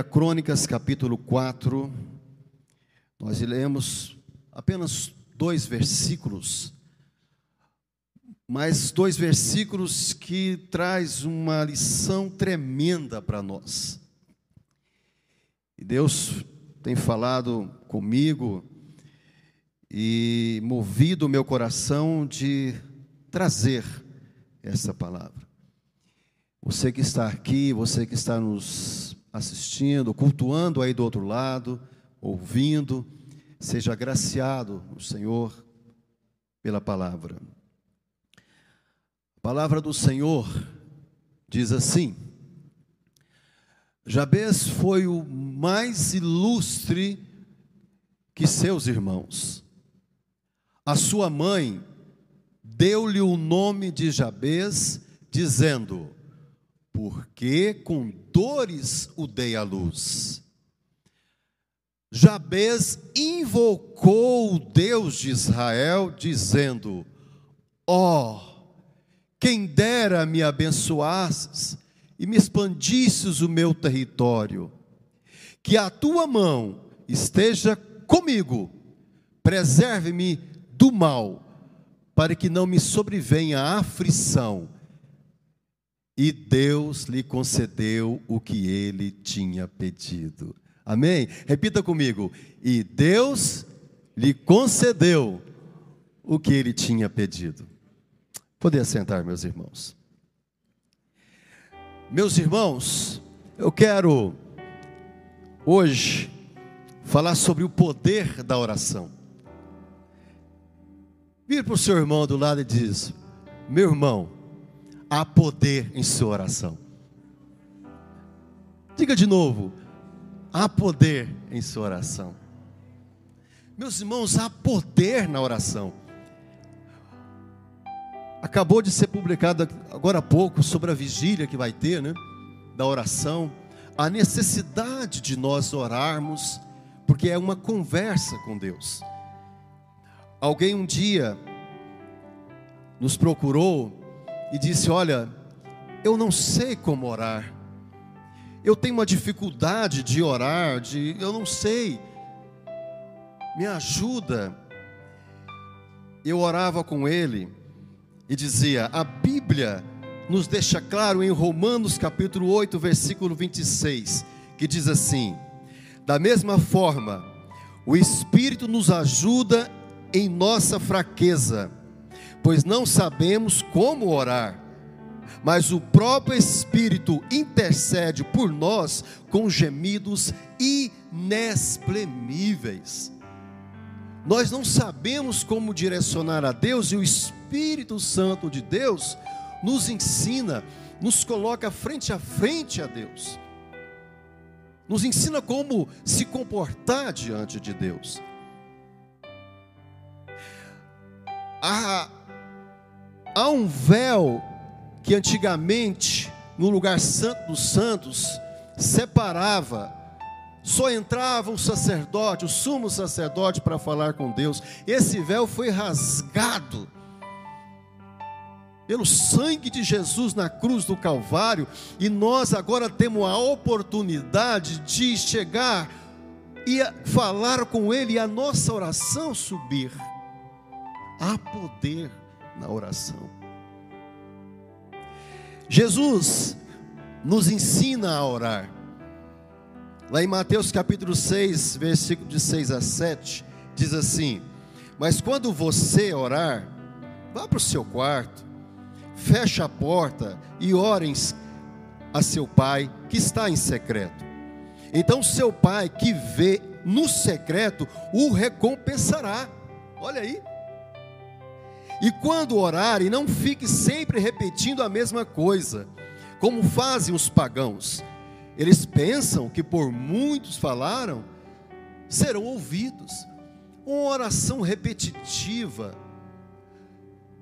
1 Crônicas, capítulo 4, nós lemos apenas dois versículos, mas dois versículos que traz uma lição tremenda para nós. E Deus tem falado comigo e movido o meu coração de trazer essa palavra. Você que está aqui, você que está nos assistindo, cultuando aí do outro lado, ouvindo, seja agraciado o Senhor pela palavra. A palavra do Senhor diz assim: Jabez foi o mais ilustre que seus irmãos. A sua mãe deu-lhe o nome de Jabez, dizendo: Porque com dores o dei à luz. Jabez invocou o Deus de Israel, dizendo: Ó, oh, quem dera me abençoasses e me expandisses o meu território, que a tua mão esteja comigo, preserve-me do mal, para que não me sobrevenha a aflição e Deus lhe concedeu o que ele tinha pedido. Amém? Repita comigo. E Deus lhe concedeu o que ele tinha pedido. Poder sentar, meus irmãos. Meus irmãos, eu quero hoje falar sobre o poder da oração. Vira para o seu irmão do lado e diz: Meu irmão, há poder em sua oração. Diga de novo: há poder em sua oração. Meus irmãos, há poder na oração. Acabou de ser publicado agora há pouco sobre a vigília que vai ter, né? Da oração, a necessidade de nós orarmos, porque é uma conversa com Deus. Alguém um dia nos procurou e disse: Olha, eu não sei como orar, eu tenho uma dificuldade de orar, de eu não sei, me ajuda. Eu orava com ele e dizia: A Bíblia nos deixa claro em Romanos capítulo 8, versículo 26, que diz assim: Da mesma forma, o Espírito nos ajuda em nossa fraqueza pois não sabemos como orar, mas o próprio Espírito intercede por nós com gemidos inexprimíveis. Nós não sabemos como direcionar a Deus e o Espírito Santo de Deus nos ensina, nos coloca frente a frente a Deus, nos ensina como se comportar diante de Deus. A Há um véu que antigamente, no lugar santo dos santos, separava, só entrava o sacerdote, o sumo sacerdote, para falar com Deus. Esse véu foi rasgado pelo sangue de Jesus na cruz do Calvário, e nós agora temos a oportunidade de chegar e falar com Ele e a nossa oração subir. Há poder na oração. Jesus nos ensina a orar. Lá em Mateus capítulo 6, versículo de 6 a 7, diz assim: Mas quando você orar, vá para o seu quarto, feche a porta e orem a seu pai que está em secreto. Então seu pai que vê no secreto o recompensará. Olha aí. E quando orarem, não fique sempre repetindo a mesma coisa, como fazem os pagãos. Eles pensam que por muitos falaram, serão ouvidos. Uma oração repetitiva,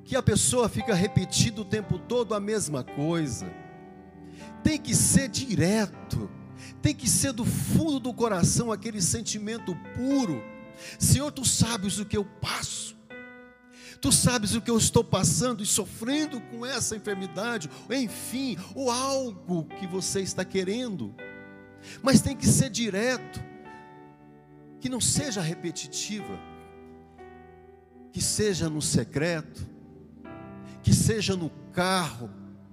que a pessoa fica repetindo o tempo todo a mesma coisa. Tem que ser direto, tem que ser do fundo do coração aquele sentimento puro. Senhor, tu sabes o que eu passo. Tu sabes o que eu estou passando e sofrendo com essa enfermidade, enfim, ou algo que você está querendo. mas tem que ser direto, que não seja repetitiva, que seja no secreto, que seja no carro,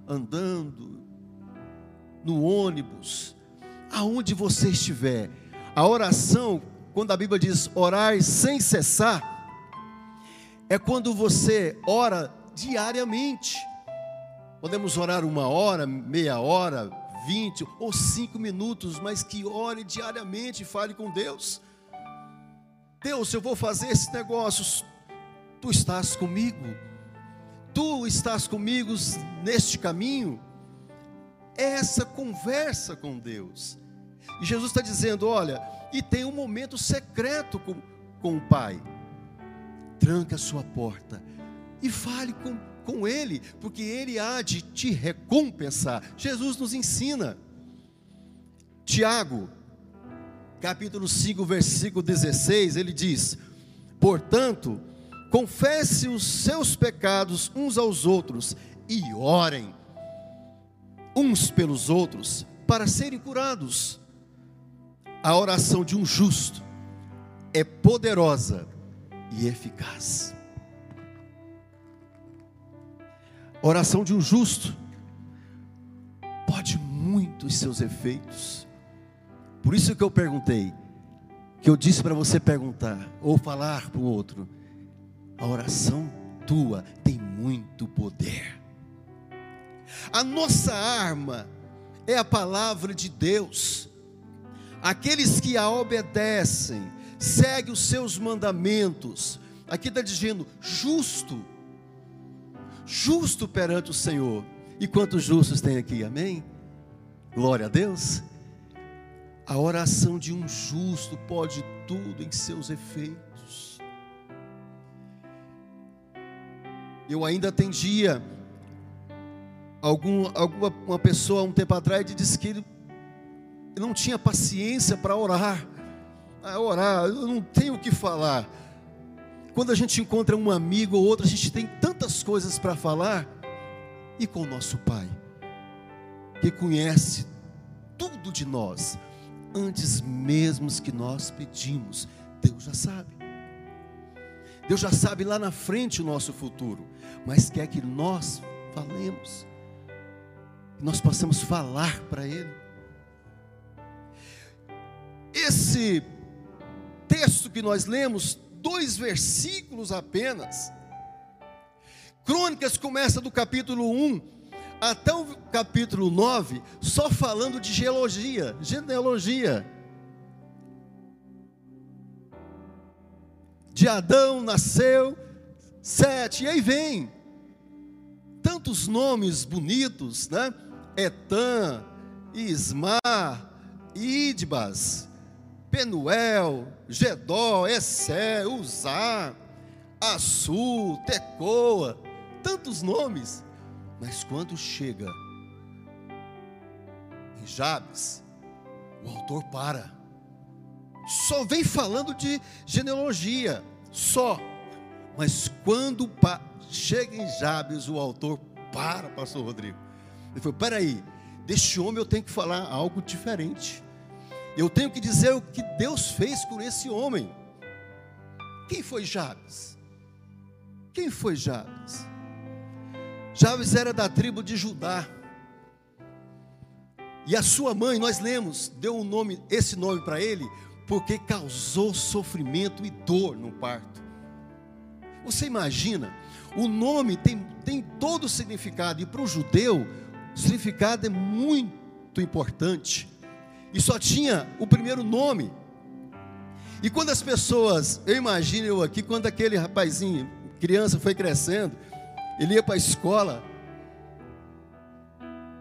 andando, no ônibus, aonde você estiver. A oração, quando a Bíblia diz orar sem cessar, é quando você ora diariamente. Podemos orar uma hora, meia hora, vinte ou cinco minutos, mas que ore diariamente e fale com Deus. Deus, eu vou fazer esse negócio, tu estás comigo, tu estás comigo neste caminho. É essa conversa com Deus. E Jesus está dizendo: olha, e tem um momento secreto com, com o Pai. Tranca a sua porta e fale com, com Ele, porque Ele há de te recompensar. Jesus nos ensina. Tiago, capítulo 5, versículo 16, ele diz: Portanto, confesse os seus pecados uns aos outros e orem uns pelos outros para serem curados. A oração de um justo é poderosa e eficaz. A oração de um justo pode muito os seus efeitos. Por isso que eu perguntei, que eu disse para você perguntar ou falar para o outro. A oração tua tem muito poder. A nossa arma é a palavra de Deus. Aqueles que a obedecem, seguem os seus mandamentos. Aqui está dizendo justo justo perante o Senhor. E quantos justos tem aqui? Amém? Glória a Deus. A oração de um justo pode tudo em seus efeitos. Eu ainda atendia algum, alguma uma pessoa um tempo atrás e disse que ele não tinha paciência para orar. A orar, eu não tenho o que falar. Quando a gente encontra um amigo ou outro, a gente tem tantas coisas para falar. E com o nosso Pai, que conhece tudo de nós, antes mesmo que nós pedimos, Deus já sabe. Deus já sabe lá na frente o nosso futuro, mas quer que nós falemos, que nós possamos falar para Ele. Esse texto que nós lemos dois versículos apenas. Crônicas começa do capítulo 1 até o capítulo 9, só falando de geologia, genealogia. De Adão nasceu Sete, e aí vem tantos nomes bonitos, né? Etan, Ismar, Idbas, Penuel, Gedó, Essé, Uzá, Assu, Tecoa, tantos nomes. Mas quando chega em Jabes, o autor para. Só vem falando de genealogia, só. Mas quando chega em Jabes, o autor para, pastor Rodrigo. Ele falou: peraí, deste homem eu tenho que falar algo diferente. Eu tenho que dizer o que Deus fez com esse homem. Quem foi Jabes? Quem foi Jabes? Jabes era da tribo de Judá. E a sua mãe, nós lemos, deu um nome, esse nome para ele, porque causou sofrimento e dor no parto. Você imagina, o nome tem, tem todo o significado, e para o judeu, o significado é muito importante e só tinha o primeiro nome. E quando as pessoas, eu imagino eu aqui, quando aquele rapazinho, criança, foi crescendo, ele ia para a escola,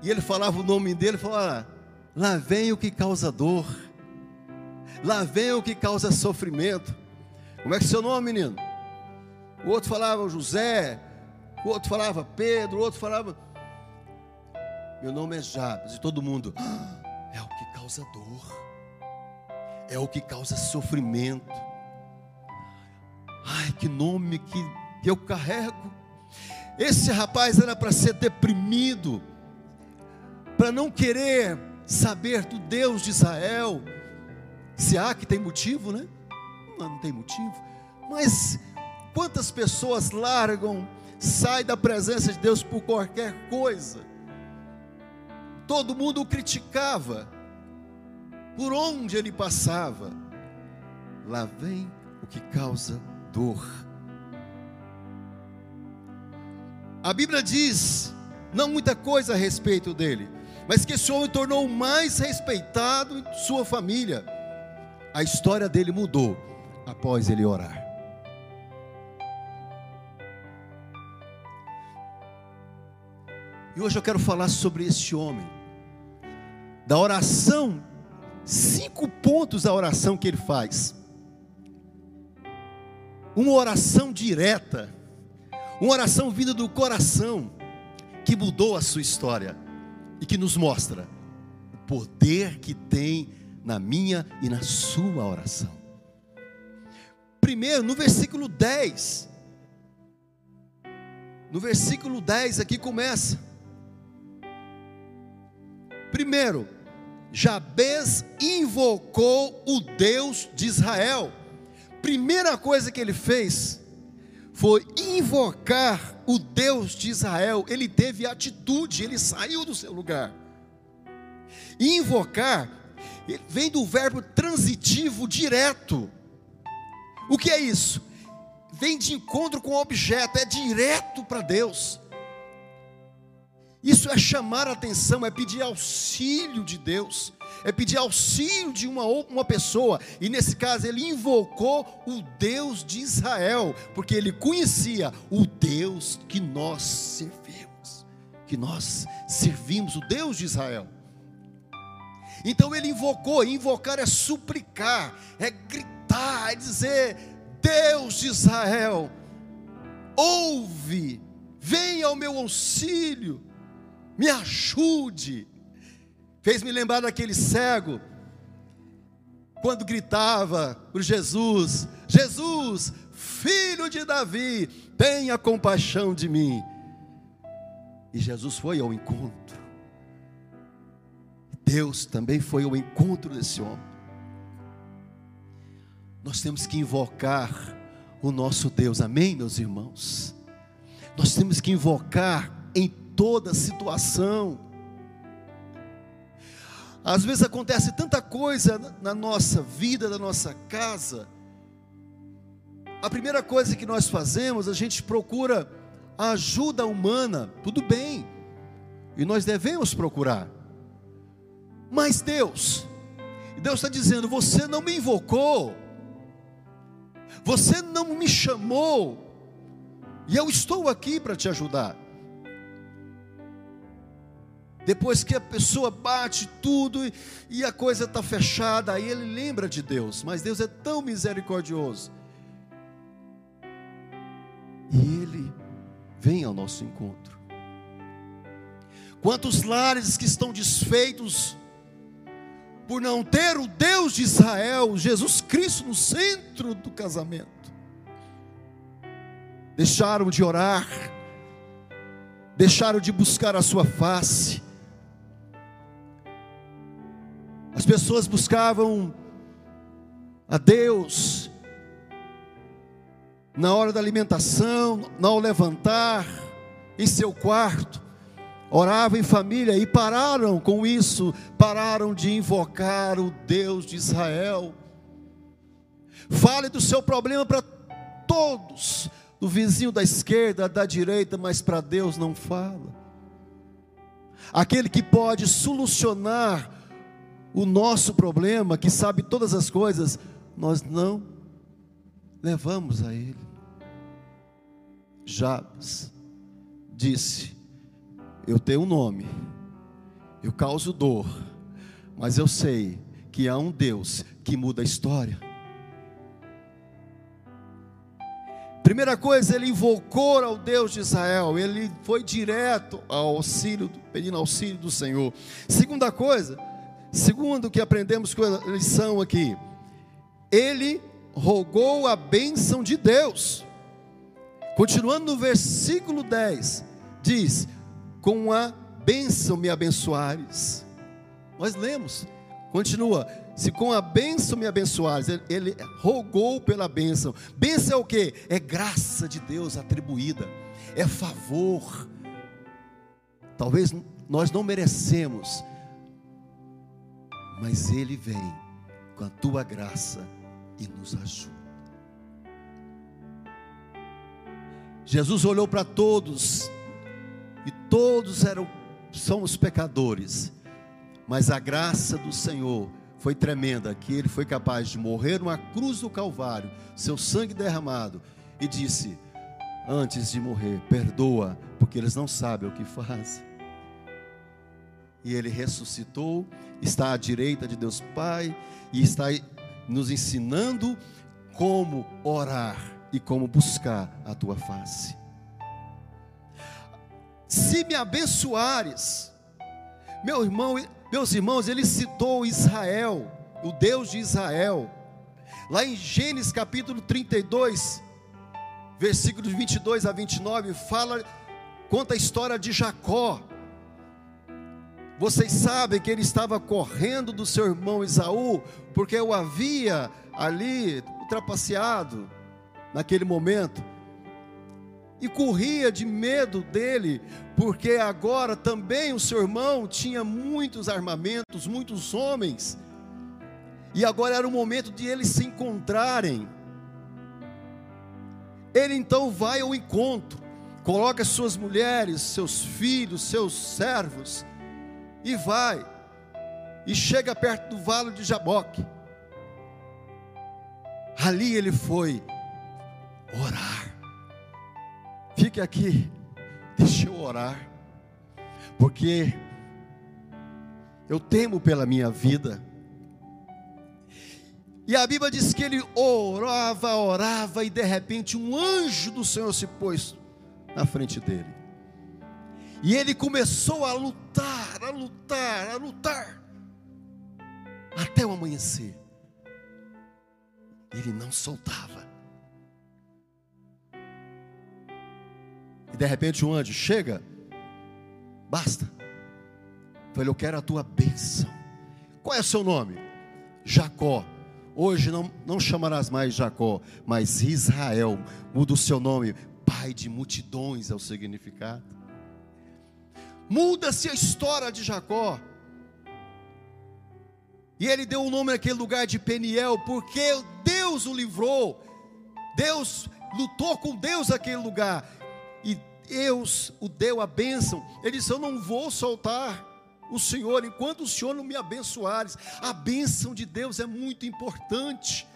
e ele falava o nome dele, falava, lá vem o que causa dor, lá vem o que causa sofrimento. Como é que é seu nome, menino? O outro falava José, o outro falava Pedro, o outro falava. Meu nome é Jabes, e todo mundo. Ah, causa dor, é o que causa sofrimento. Ai, que nome que eu carrego. Esse rapaz era para ser deprimido, para não querer saber do Deus de Israel. Se há que tem motivo, né? Não, não tem motivo. Mas quantas pessoas largam, saem da presença de Deus por qualquer coisa? Todo mundo o criticava. Por onde ele passava, lá vem o que causa dor. A Bíblia diz, não muita coisa a respeito dele, mas que esse homem tornou mais respeitado em sua família. A história dele mudou após ele orar. E hoje eu quero falar sobre esse homem, da oração, cinco pontos da oração que ele faz. Uma oração direta, uma oração vinda do coração, que mudou a sua história e que nos mostra o poder que tem na minha e na sua oração. Primeiro, no versículo 10, no versículo 10 aqui começa. Primeiro, Jabez invocou o Deus de Israel. Primeira coisa que ele fez foi invocar o Deus de Israel. Ele teve atitude, ele saiu do seu lugar. Invocar vem do verbo transitivo direto. O que é isso? Vem de encontro com o objeto, é direto para Deus. Isso é chamar atenção, é pedir auxílio de Deus, é pedir auxílio de uma, uma pessoa, e nesse caso ele invocou o Deus de Israel, porque ele conhecia o Deus que nós servimos, que nós servimos, o Deus de Israel. Então ele invocou, invocar é suplicar, é gritar, é dizer: Deus de Israel, ouve, venha ao meu auxílio me ajude. Fez-me lembrar daquele cego, quando gritava por Jesus: Jesus, filho de Davi, tenha compaixão de mim. E Jesus foi ao encontro. Deus também foi ao encontro desse homem. Nós temos que invocar o nosso Deus, amém, meus irmãos? Nós temos que invocar em toda situação. Às vezes acontece tanta coisa na nossa vida, na nossa casa. A primeira coisa que nós fazemos, a gente procura a ajuda humana, tudo bem, e nós devemos procurar. Mas Deus, Deus está dizendo: você não me invocou, você não me chamou, e eu estou aqui para te ajudar. Depois que a pessoa bate tudo e a coisa está fechada, aí ele lembra de Deus, mas Deus é tão misericordioso. E ele vem ao nosso encontro. Quantos lares que estão desfeitos por não ter o Deus de Israel, Jesus Cristo, no centro do casamento, deixaram de orar, deixaram de buscar a sua face, As pessoas buscavam a Deus na hora da alimentação, ao levantar, em seu quarto, oravam em família e pararam com isso, pararam de invocar o Deus de Israel. Fale do seu problema para todos, do vizinho da esquerda, da direita, mas para Deus não fala. Aquele que pode solucionar o nosso problema, que sabe todas as coisas, nós não levamos a Ele. Jabes disse: Eu tenho um nome, eu causo dor, mas eu sei que há um Deus que muda a história. Primeira coisa, ele invocou ao Deus de Israel, ele foi direto ao auxílio, pedindo auxílio do Senhor. Segunda coisa, Segundo que aprendemos com a lição aqui, ele rogou a bênção de Deus. Continuando no versículo 10, diz: Com a bênção me abençoares. Nós lemos. Continua. Se com a bênção me abençoares, ele, ele rogou pela bênção. Bênção é o que? É graça de Deus atribuída, é favor. Talvez nós não merecemos, mas Ele vem com a tua graça e nos ajuda. Jesus olhou para todos e todos eram somos pecadores, mas a graça do Senhor foi tremenda, que ele foi capaz de morrer numa cruz do Calvário, seu sangue derramado, e disse: Antes de morrer, perdoa, porque eles não sabem o que fazem. E ele ressuscitou, está à direita de Deus Pai, e está nos ensinando como orar e como buscar a tua face. Se me abençoares, meu irmão, meus irmãos, ele citou Israel, o Deus de Israel. Lá em Gênesis capítulo 32, versículos 22 a 29, fala, conta a história de Jacó. Vocês sabem que ele estava correndo do seu irmão Esaú, porque o havia ali ultrapassado naquele momento e corria de medo dele, porque agora também o seu irmão tinha muitos armamentos, muitos homens, e agora era o momento de eles se encontrarem. Ele então vai ao encontro, coloca suas mulheres, seus filhos, seus servos, e vai, e chega perto do vale de Jaboque. Ali ele foi orar. Fique aqui, deixa eu orar, porque eu temo pela minha vida. E a Bíblia diz que ele orava, orava, e de repente um anjo do Senhor se pôs na frente dele. E ele começou a lutar, a lutar, a lutar, até o amanhecer. Ele não soltava. E de repente um anjo chega, basta. Falei, eu quero a tua bênção. Qual é o seu nome? Jacó. Hoje não, não chamarás mais Jacó, mas Israel. Muda o seu nome. Pai de multidões é o significado. Muda-se a história de Jacó. E ele deu o nome naquele lugar de Peniel, porque Deus o livrou. Deus lutou com Deus naquele lugar. E Deus o deu a bênção. Ele disse: Eu não vou soltar o Senhor enquanto o Senhor não me abençoares. A bênção de Deus é muito importante.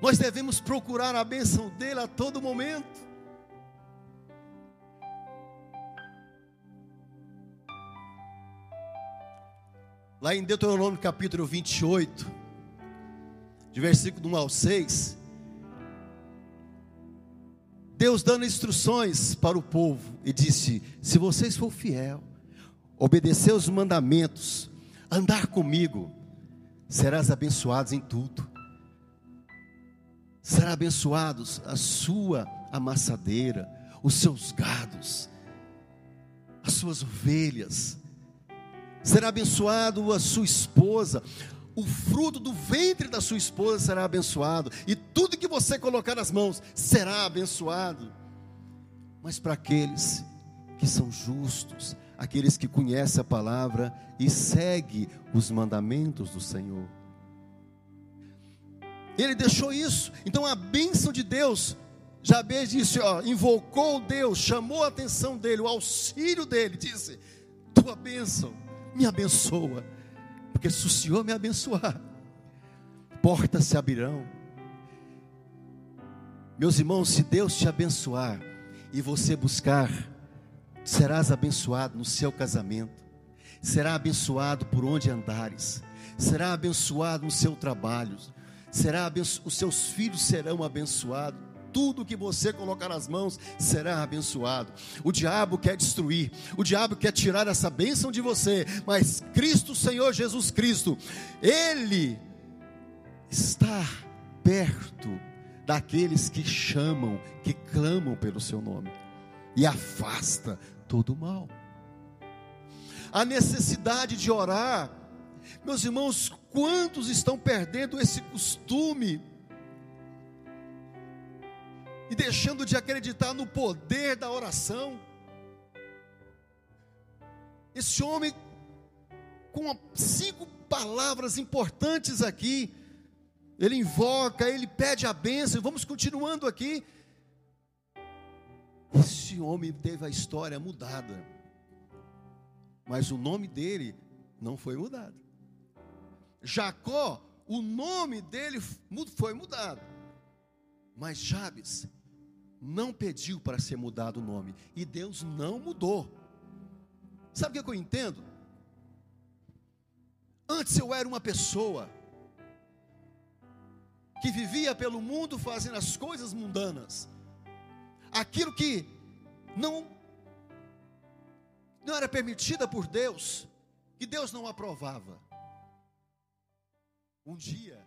Nós devemos procurar a bênção dele a todo momento. Lá em Deuteronômio capítulo 28, de versículo 1 ao 6, Deus dando instruções para o povo e disse: Se vocês for fiel, obedecer os mandamentos, andar comigo, serás abençoados em tudo. Será abençoados a sua amassadeira, os seus gados, as suas ovelhas. Será abençoado a sua esposa, o fruto do ventre da sua esposa será abençoado, e tudo que você colocar nas mãos será abençoado. Mas para aqueles que são justos, aqueles que conhecem a palavra e seguem os mandamentos do Senhor. Ele deixou isso. Então a bênção de Deus, Jabez disse, ó, invocou Deus, chamou a atenção dele, o auxílio dele, disse: "Tua bênção me abençoa" porque se o Senhor me abençoar, portas se abrirão. Meus irmãos, se Deus te abençoar e você buscar, serás abençoado no seu casamento, será abençoado por onde andares, será abençoado no seu trabalho, será abenço... os seus filhos serão abençoados tudo que você colocar nas mãos será abençoado. O diabo quer destruir, o diabo quer tirar essa bênção de você, mas Cristo, Senhor Jesus Cristo, Ele está perto daqueles que chamam, que clamam pelo seu nome e afasta todo o mal. a necessidade de orar. Meus irmãos, quantos estão perdendo esse costume e deixando de acreditar no poder da oração? Esse homem, com cinco palavras importantes aqui, ele invoca, ele pede a bênção, vamos continuando aqui. Esse homem teve a história mudada, mas o nome dele não foi mudado. Jacó, o nome dele foi mudado, mas Jabes não pediu para ser mudado o nome, e Deus não mudou. Sabe o que eu entendo? Antes eu era uma pessoa que vivia pelo mundo fazendo as coisas mundanas, aquilo que não não era permitida por Deus, que Deus não aprovava. Um dia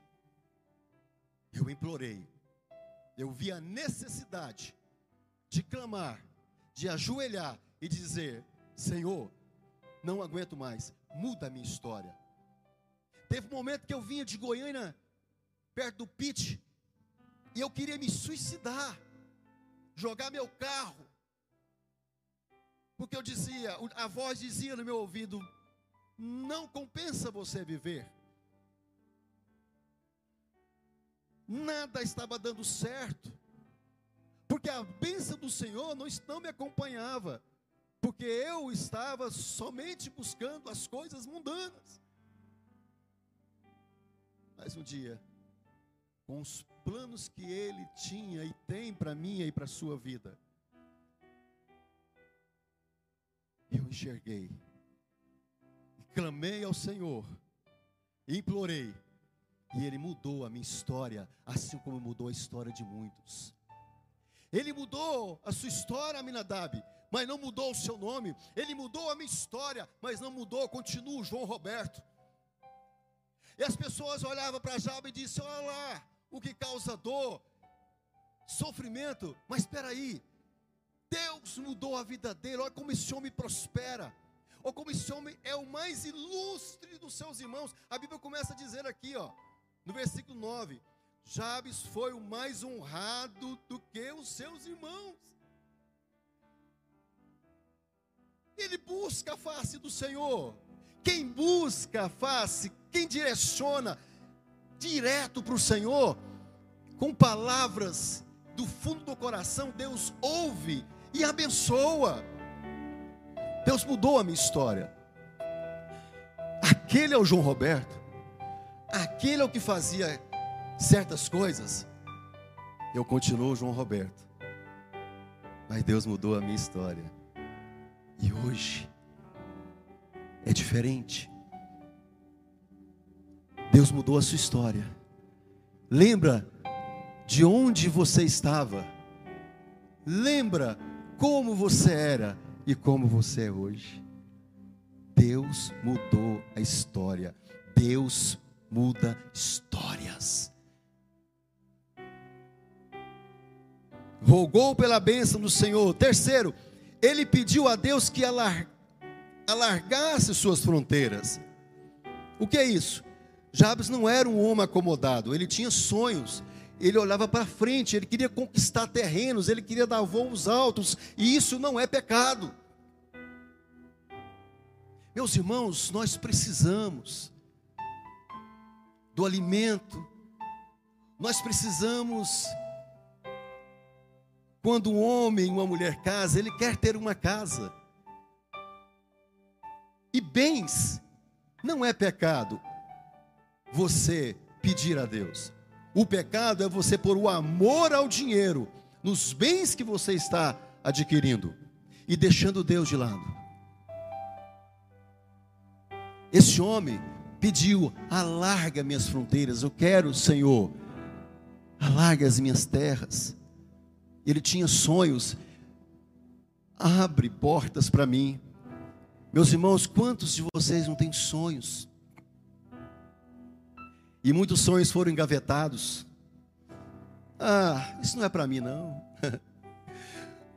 eu implorei, eu vi a necessidade de clamar, de ajoelhar e dizer: Senhor, não aguento mais, muda a minha história. Teve um momento que eu vinha de Goiânia, perto do Pit, e eu queria me suicidar, jogar meu carro, porque eu dizia, a voz dizia no meu ouvido: não compensa você viver. Nada estava dando certo, porque a bênção do Senhor não, não me acompanhava porque eu estava somente buscando as coisas mundanas. Mas um dia, com os planos que ele tinha e tem para mim e para a sua vida, eu enxerguei, clamei ao Senhor, implorei, e Ele mudou a minha história, assim como mudou a história de muitos. Ele mudou a sua história, Aminadab, mas não mudou o seu nome. Ele mudou a minha história, mas não mudou, continua o João Roberto. E as pessoas olhavam para Jabe e diziam: Olha lá, o que causa dor, sofrimento. Mas espera aí, Deus mudou a vida dele. Olha como esse homem prospera. Olha como esse homem é o mais ilustre dos seus irmãos. A Bíblia começa a dizer aqui, ó, no versículo 9: Jabes foi o mais honrado do que os seus irmãos. Ele busca a face do Senhor. Quem busca a face, quem direciona direto para o Senhor, com palavras do fundo do coração, Deus ouve e abençoa. Deus mudou a minha história. Aquele é o João Roberto. Aquele é o que fazia certas coisas. Eu continuo João Roberto. Mas Deus mudou a minha história. E hoje é diferente. Deus mudou a sua história. Lembra de onde você estava. Lembra como você era e como você é hoje. Deus mudou a história. Deus muda histórias. Rogou pela bênção do Senhor. Terceiro, ele pediu a Deus que alargasse suas fronteiras. O que é isso? Jabes não era um homem acomodado, ele tinha sonhos, ele olhava para frente, ele queria conquistar terrenos, ele queria dar voos altos, e isso não é pecado. Meus irmãos, nós precisamos do alimento, nós precisamos quando um homem e uma mulher casa, ele quer ter uma casa. E bens não é pecado você pedir a Deus. O pecado é você pôr o amor ao dinheiro nos bens que você está adquirindo e deixando Deus de lado. Esse homem pediu: alarga minhas fronteiras. Eu quero, Senhor, alarga as minhas terras ele tinha sonhos. Abre portas para mim. Meus irmãos, quantos de vocês não têm sonhos? E muitos sonhos foram engavetados. Ah, isso não é para mim não.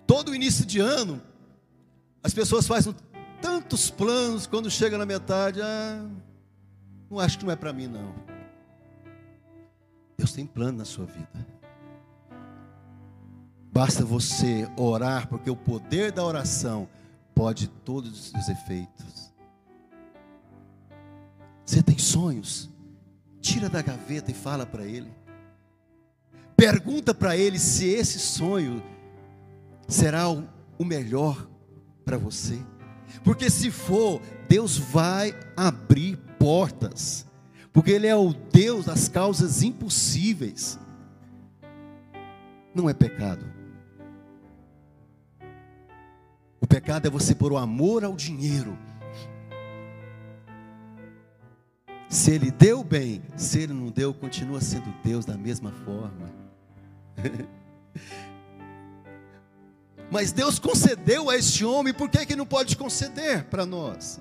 Todo início de ano, as pessoas fazem tanto tantos planos, quando chega na metade, ah, não acho que não é para mim não. Deus tem plano na sua vida. Basta você orar, porque o poder da oração pode todos os efeitos. Você tem sonhos? Tira da gaveta e fala para ele. Pergunta para ele se esse sonho será o melhor para você. Porque se for, Deus vai abrir portas. Porque Ele é o Deus das causas impossíveis. Não é pecado. O pecado é você pôr o amor ao dinheiro. Se Ele deu bem, se Ele não deu, continua sendo Deus da mesma forma. Mas Deus concedeu a este homem, por que, que não pode conceder para nós?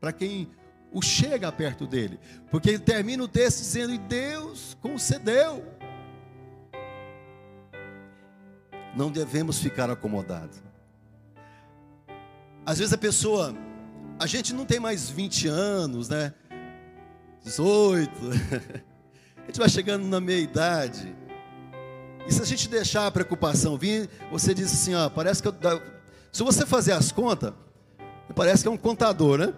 Para quem o chega perto dele. Porque ele termina o texto dizendo: E Deus concedeu. Não devemos ficar acomodados. Às vezes a pessoa, a gente não tem mais 20 anos, né? 18. A gente vai chegando na meia idade. E se a gente deixar a preocupação vir, você diz assim, ó, parece que eu, se você fazer as contas, parece que é um contador, né?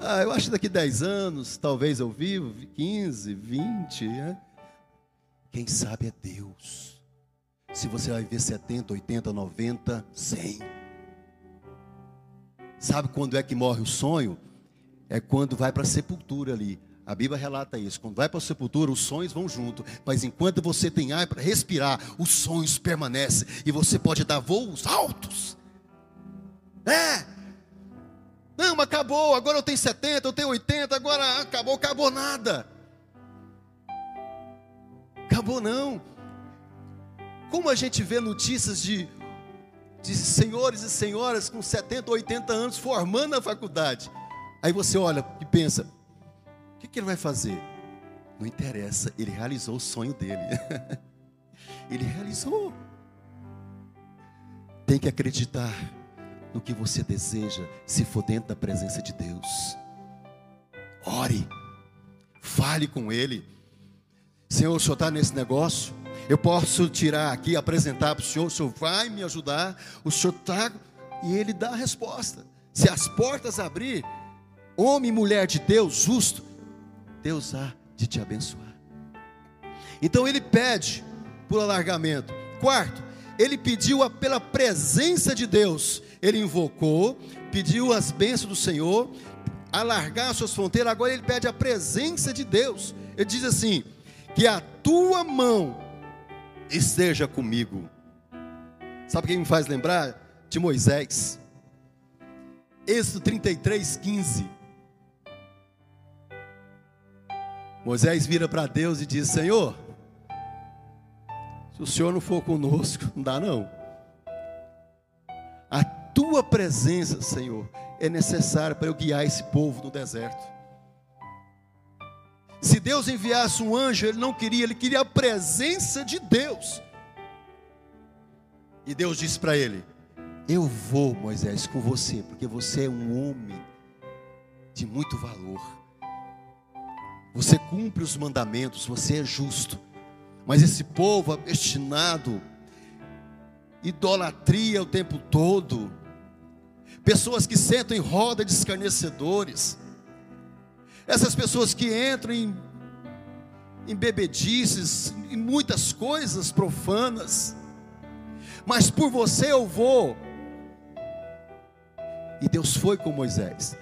Ah, eu acho que daqui 10 anos, talvez eu vivo, 15, 20, né? Quem sabe é Deus. Se você vai ver 70, 80, 90, 100. Sabe quando é que morre o sonho? É quando vai para a sepultura ali. A Bíblia relata isso. Quando vai para a sepultura, os sonhos vão junto. Mas enquanto você tem ar para respirar, os sonhos permanecem. E você pode dar voos altos. É. Não, acabou. Agora eu tenho 70, eu tenho 80. Agora acabou, acabou nada. Acabou não. Como a gente vê notícias de, de senhores e senhoras com 70, 80 anos formando a faculdade. Aí você olha e pensa: o que, que ele vai fazer? Não interessa, ele realizou o sonho dele. ele realizou. Tem que acreditar no que você deseja, se for dentro da presença de Deus. Ore, fale com Ele. Senhor, o Senhor está nesse negócio. Eu posso tirar aqui, apresentar para o Senhor. O Senhor vai me ajudar. O Senhor está. E Ele dá a resposta. Se as portas abrir, homem e mulher de Deus, justo, Deus há de te abençoar. Então ele pede por alargamento. Quarto, ele pediu pela presença de Deus. Ele invocou, pediu as bênçãos do Senhor, alargar as suas fronteiras. Agora ele pede a presença de Deus. Ele diz assim: Que a tua mão esteja comigo. Sabe quem me faz lembrar? De Moisés. Êxodo 33, 15. Moisés vira para Deus e diz: Senhor, se o Senhor não for conosco, não dá não. A tua presença, Senhor, é necessária para eu guiar esse povo no deserto. Se Deus enviasse um anjo, ele não queria, ele queria a presença de Deus. E Deus disse para ele: Eu vou, Moisés, com você, porque você é um homem de muito valor. Você cumpre os mandamentos, você é justo. Mas esse povo destinado idolatria o tempo todo. Pessoas que sentam em roda de escarnecedores. Essas pessoas que entram em, em bebedices, em muitas coisas profanas. Mas por você eu vou. E Deus foi com Moisés,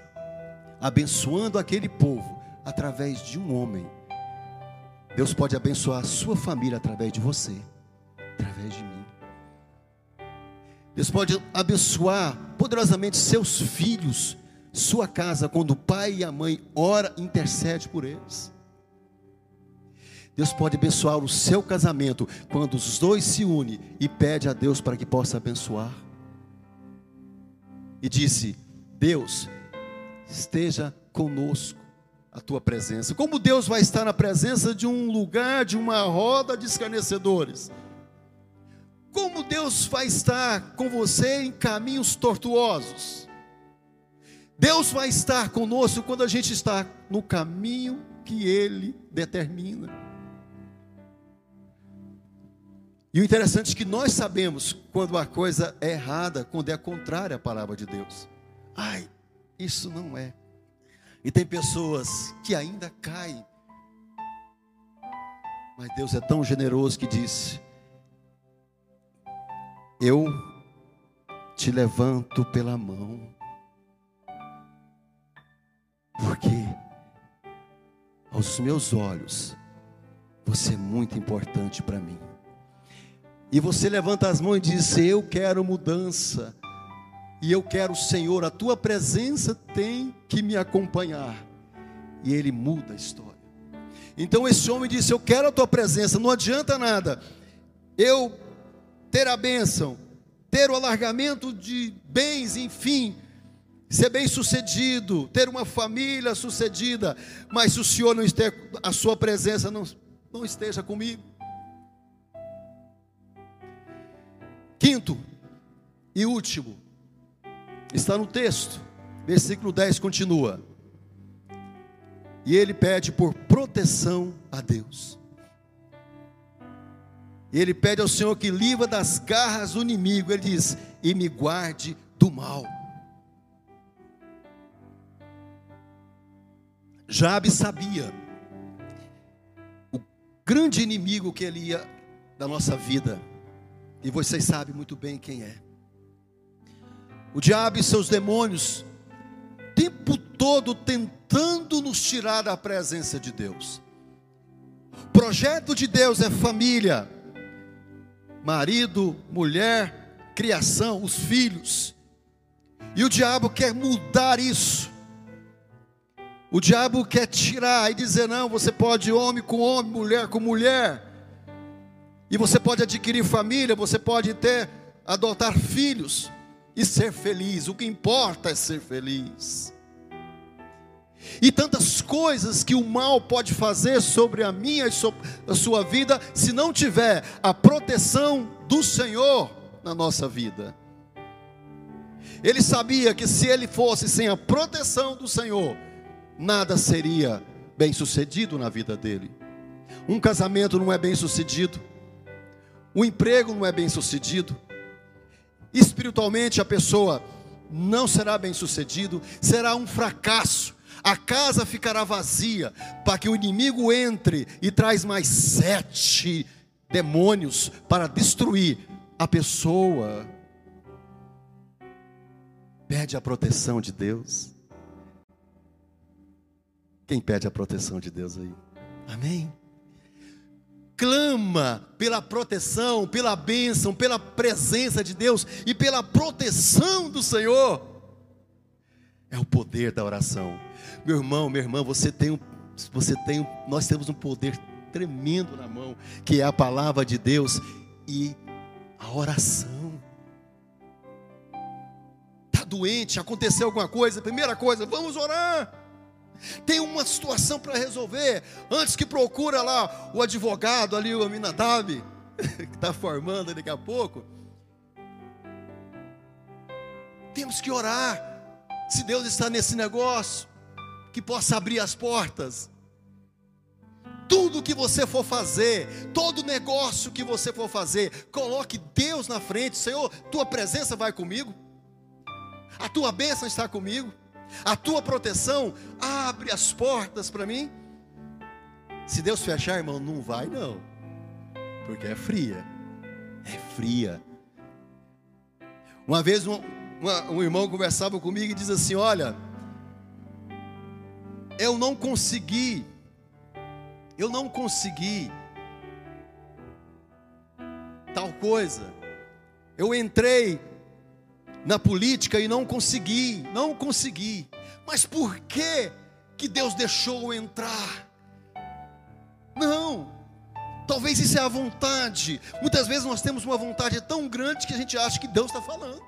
abençoando aquele povo através de um homem. Deus pode abençoar a sua família através de você, através de mim. Deus pode abençoar poderosamente seus filhos, sua casa, quando o pai e a mãe ora, intercede por eles. Deus pode abençoar o seu casamento quando os dois se unem e pede a Deus para que possa abençoar. E disse: Deus, esteja conosco a tua presença. Como Deus vai estar na presença de um lugar, de uma roda de escarnecedores? Como Deus vai estar com você em caminhos tortuosos? Deus vai estar conosco quando a gente está no caminho que Ele determina. E o interessante é que nós sabemos quando a coisa é errada, quando é contrária à palavra de Deus. Ai, isso não é. E tem pessoas que ainda caem. Mas Deus é tão generoso que disse: Eu te levanto pela mão. Porque aos meus olhos você é muito importante para mim. E você levanta as mãos e diz: Eu quero mudança. E eu quero, Senhor, a tua presença tem que me acompanhar. E ele muda a história. Então esse homem disse: Eu quero a tua presença. Não adianta nada eu ter a bênção, ter o alargamento de bens, enfim, ser bem sucedido, ter uma família sucedida, mas se o Senhor não esteja, a sua presença não, não esteja comigo. Quinto e último, Está no texto, versículo 10 continua. E ele pede por proteção a Deus. E ele pede ao Senhor que livra das garras do inimigo. Ele diz: E me guarde do mal. Jabe sabia o grande inimigo que ele ia da nossa vida. E vocês sabem muito bem quem é o diabo e seus demônios, o tempo todo tentando nos tirar da presença de Deus. O projeto de Deus é família, marido, mulher, criação, os filhos. E o diabo quer mudar isso. O diabo quer tirar e dizer: não, você pode homem com homem, mulher com mulher. E você pode adquirir família, você pode ter, adotar filhos e ser feliz. O que importa é ser feliz. E tantas coisas que o mal pode fazer sobre a minha e a sua vida, se não tiver a proteção do Senhor na nossa vida. Ele sabia que se ele fosse sem a proteção do Senhor, nada seria bem sucedido na vida dele. Um casamento não é bem sucedido, um emprego não é bem sucedido, espiritualmente a pessoa não será bem sucedido, será um fracasso. A casa ficará vazia, para que o inimigo entre e traz mais sete demônios para destruir a pessoa. Pede a proteção de Deus. Quem pede a proteção de Deus aí? Amém clama pela proteção, pela bênção, pela presença de Deus e pela proteção do Senhor. É o poder da oração. Meu irmão, minha irmã, você tem um, você tem um, nós temos um poder tremendo na mão, que é a palavra de Deus e a oração. Está doente, aconteceu alguma coisa, primeira coisa, vamos orar tem uma situação para resolver, antes que procura lá o advogado ali, o Aminadab, que está formando daqui a pouco. Temos que orar, se Deus está nesse negócio, que possa abrir as portas. Tudo que você for fazer, todo negócio que você for fazer, coloque Deus na frente, Senhor, tua presença vai comigo, a tua bênção está comigo a tua proteção abre as portas para mim. Se Deus fechar, irmão, não vai não, porque é fria, é fria. Uma vez um, uma, um irmão conversava comigo e diz assim: Olha, eu não consegui, eu não consegui tal coisa. Eu entrei na política e não consegui, não consegui. Mas por que que Deus deixou entrar? Não. Talvez isso é a vontade. Muitas vezes nós temos uma vontade tão grande que a gente acha que Deus está falando.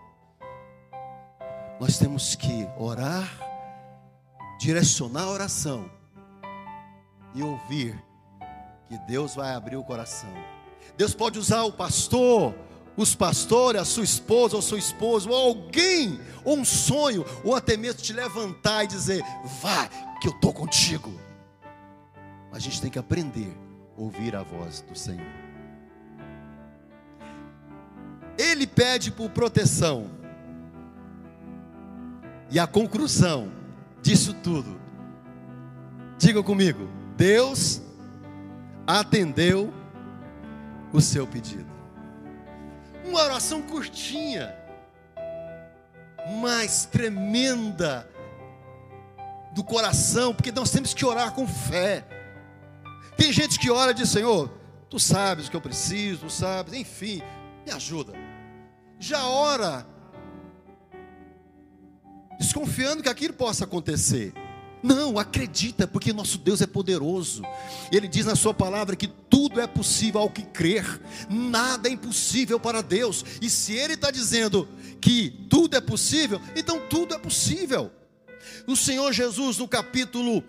Nós temos que orar, direcionar a oração e ouvir que Deus vai abrir o coração. Deus pode usar o pastor, os pastores, a sua esposa ou seu esposo, ou alguém, ou um sonho, ou até mesmo te levantar e dizer: vá, que eu estou contigo. A gente tem que aprender a ouvir a voz do Senhor. Ele pede por proteção. E a conclusão disso tudo, diga comigo: Deus atendeu o seu pedido. Uma oração curtinha, mas tremenda do coração, porque nós temos que orar com fé. Tem gente que ora e diz: Senhor, tu sabes o que eu preciso, tu sabes, enfim, me ajuda. Já ora, desconfiando que aquilo possa acontecer. Não, acredita, porque nosso Deus é poderoso. Ele diz na sua palavra que tudo é possível ao que crer, nada é impossível para Deus. E se Ele está dizendo que tudo é possível, então tudo é possível. O Senhor Jesus, no capítulo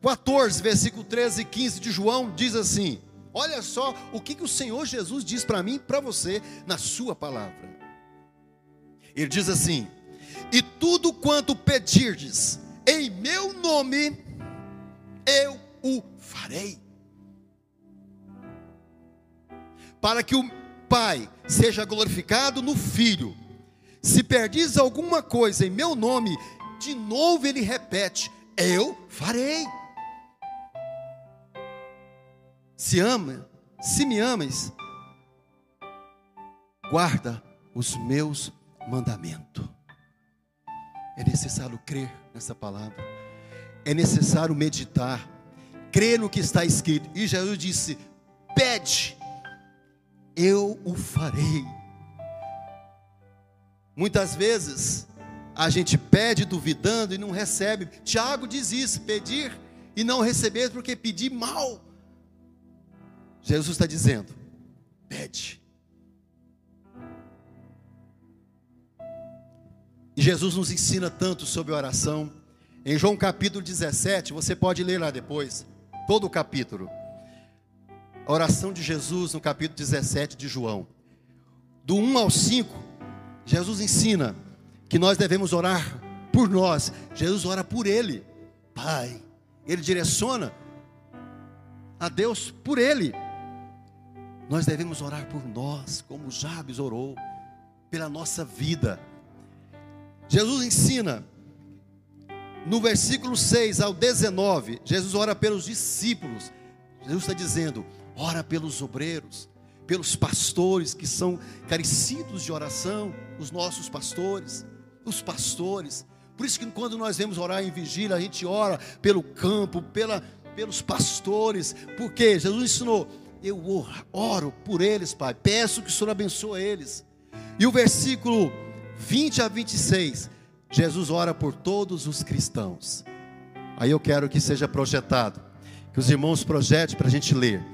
14, versículo 13 e 15 de João, diz assim: Olha só o que, que o Senhor Jesus diz para mim e para você na Sua palavra. Ele diz assim: E tudo quanto pedirdes em meu nome, eu o farei. Para que o Pai seja glorificado no Filho. Se perdis alguma coisa em meu nome, de novo ele repete: Eu farei. Se ama, se me amas, guarda os meus mandamentos. É necessário crer nessa palavra. É necessário meditar, crer no que está escrito. E Jesus disse: Pede, eu o farei. Muitas vezes a gente pede duvidando e não recebe. Tiago diz isso: pedir e não receber, porque pedir mal. Jesus está dizendo: pede. E Jesus nos ensina tanto sobre oração. Em João capítulo 17, você pode ler lá depois, todo o capítulo. A oração de Jesus no capítulo 17 de João. Do 1 ao 5, Jesus ensina que nós devemos orar por nós. Jesus ora por ele, Pai. Ele direciona a Deus por ele. Nós devemos orar por nós, como Jabes orou, pela nossa vida. Jesus ensina, no versículo 6 ao 19, Jesus ora pelos discípulos. Jesus está dizendo: ora pelos obreiros, pelos pastores que são carecidos de oração, os nossos pastores, os pastores. Por isso que quando nós vemos orar em vigília, a gente ora pelo campo, pela, pelos pastores, porque Jesus ensinou: eu oro por eles, Pai, peço que o Senhor abençoe eles. E o versículo 20 a 26, Jesus ora por todos os cristãos. Aí eu quero que seja projetado, que os irmãos projetem para a gente ler.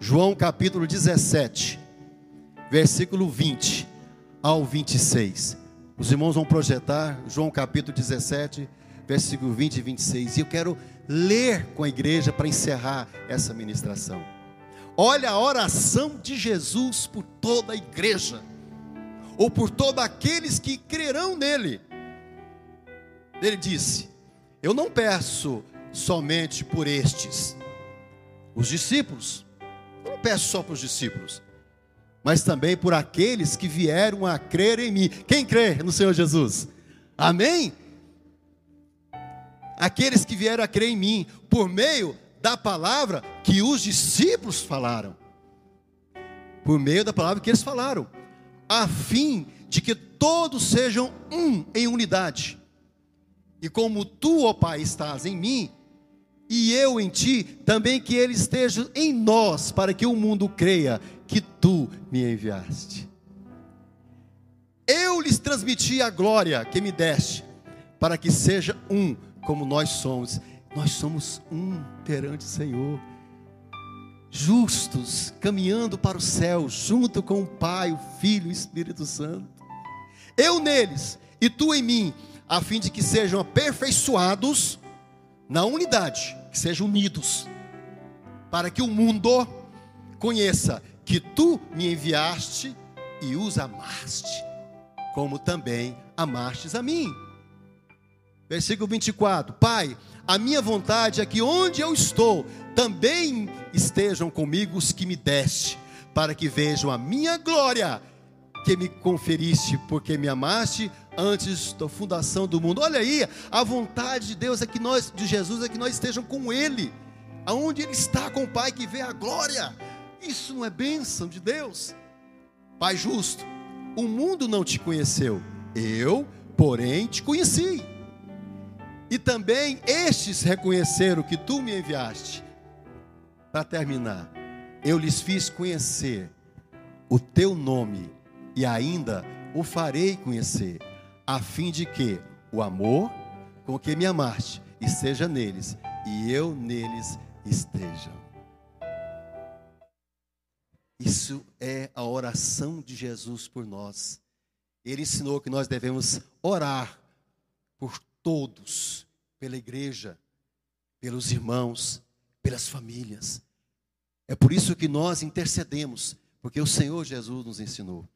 João capítulo 17, versículo 20 ao 26. Os irmãos vão projetar João capítulo 17, versículo 20 e 26. E eu quero ler com a igreja para encerrar essa ministração. Olha a oração de Jesus por toda a igreja, ou por todos aqueles que crerão nele. Ele disse: Eu não peço somente por estes, os discípulos, eu não peço só para os discípulos, mas também por aqueles que vieram a crer em mim. Quem crê no Senhor Jesus? Amém? Aqueles que vieram a crer em mim, por meio da palavra que os discípulos falaram. Por meio da palavra que eles falaram, a fim de que todos sejam um em unidade. E como tu, ó Pai, estás em mim, e eu em ti, também que ele esteja em nós, para que o mundo creia que tu me enviaste. Eu lhes transmiti a glória que me deste, para que seja um como nós somos. Nós somos um perante o Senhor, justos, caminhando para o céu, junto com o Pai, o Filho e o Espírito Santo. Eu neles e tu em mim, a fim de que sejam aperfeiçoados na unidade, que sejam unidos, para que o mundo conheça que tu me enviaste e os amaste, como também amastes a mim. Versículo 24: Pai, a minha vontade é que onde eu estou, também estejam comigo os que me deste, para que vejam a minha glória que me conferiste, porque me amaste antes da fundação do mundo. Olha aí, a vontade de Deus é que nós, de Jesus, é que nós estejamos com Ele, aonde Ele está com o Pai, que vê a glória. Isso não é bênção de Deus, Pai justo. O mundo não te conheceu, eu, porém, te conheci. E também estes reconheceram que tu me enviaste. Para terminar, eu lhes fiz conhecer o teu nome e ainda o farei conhecer, a fim de que o amor com que me amaste esteja neles e eu neles esteja. Isso é a oração de Jesus por nós. Ele ensinou que nós devemos orar por todos, pela igreja, pelos irmãos, pelas famílias. É por isso que nós intercedemos, porque o Senhor Jesus nos ensinou.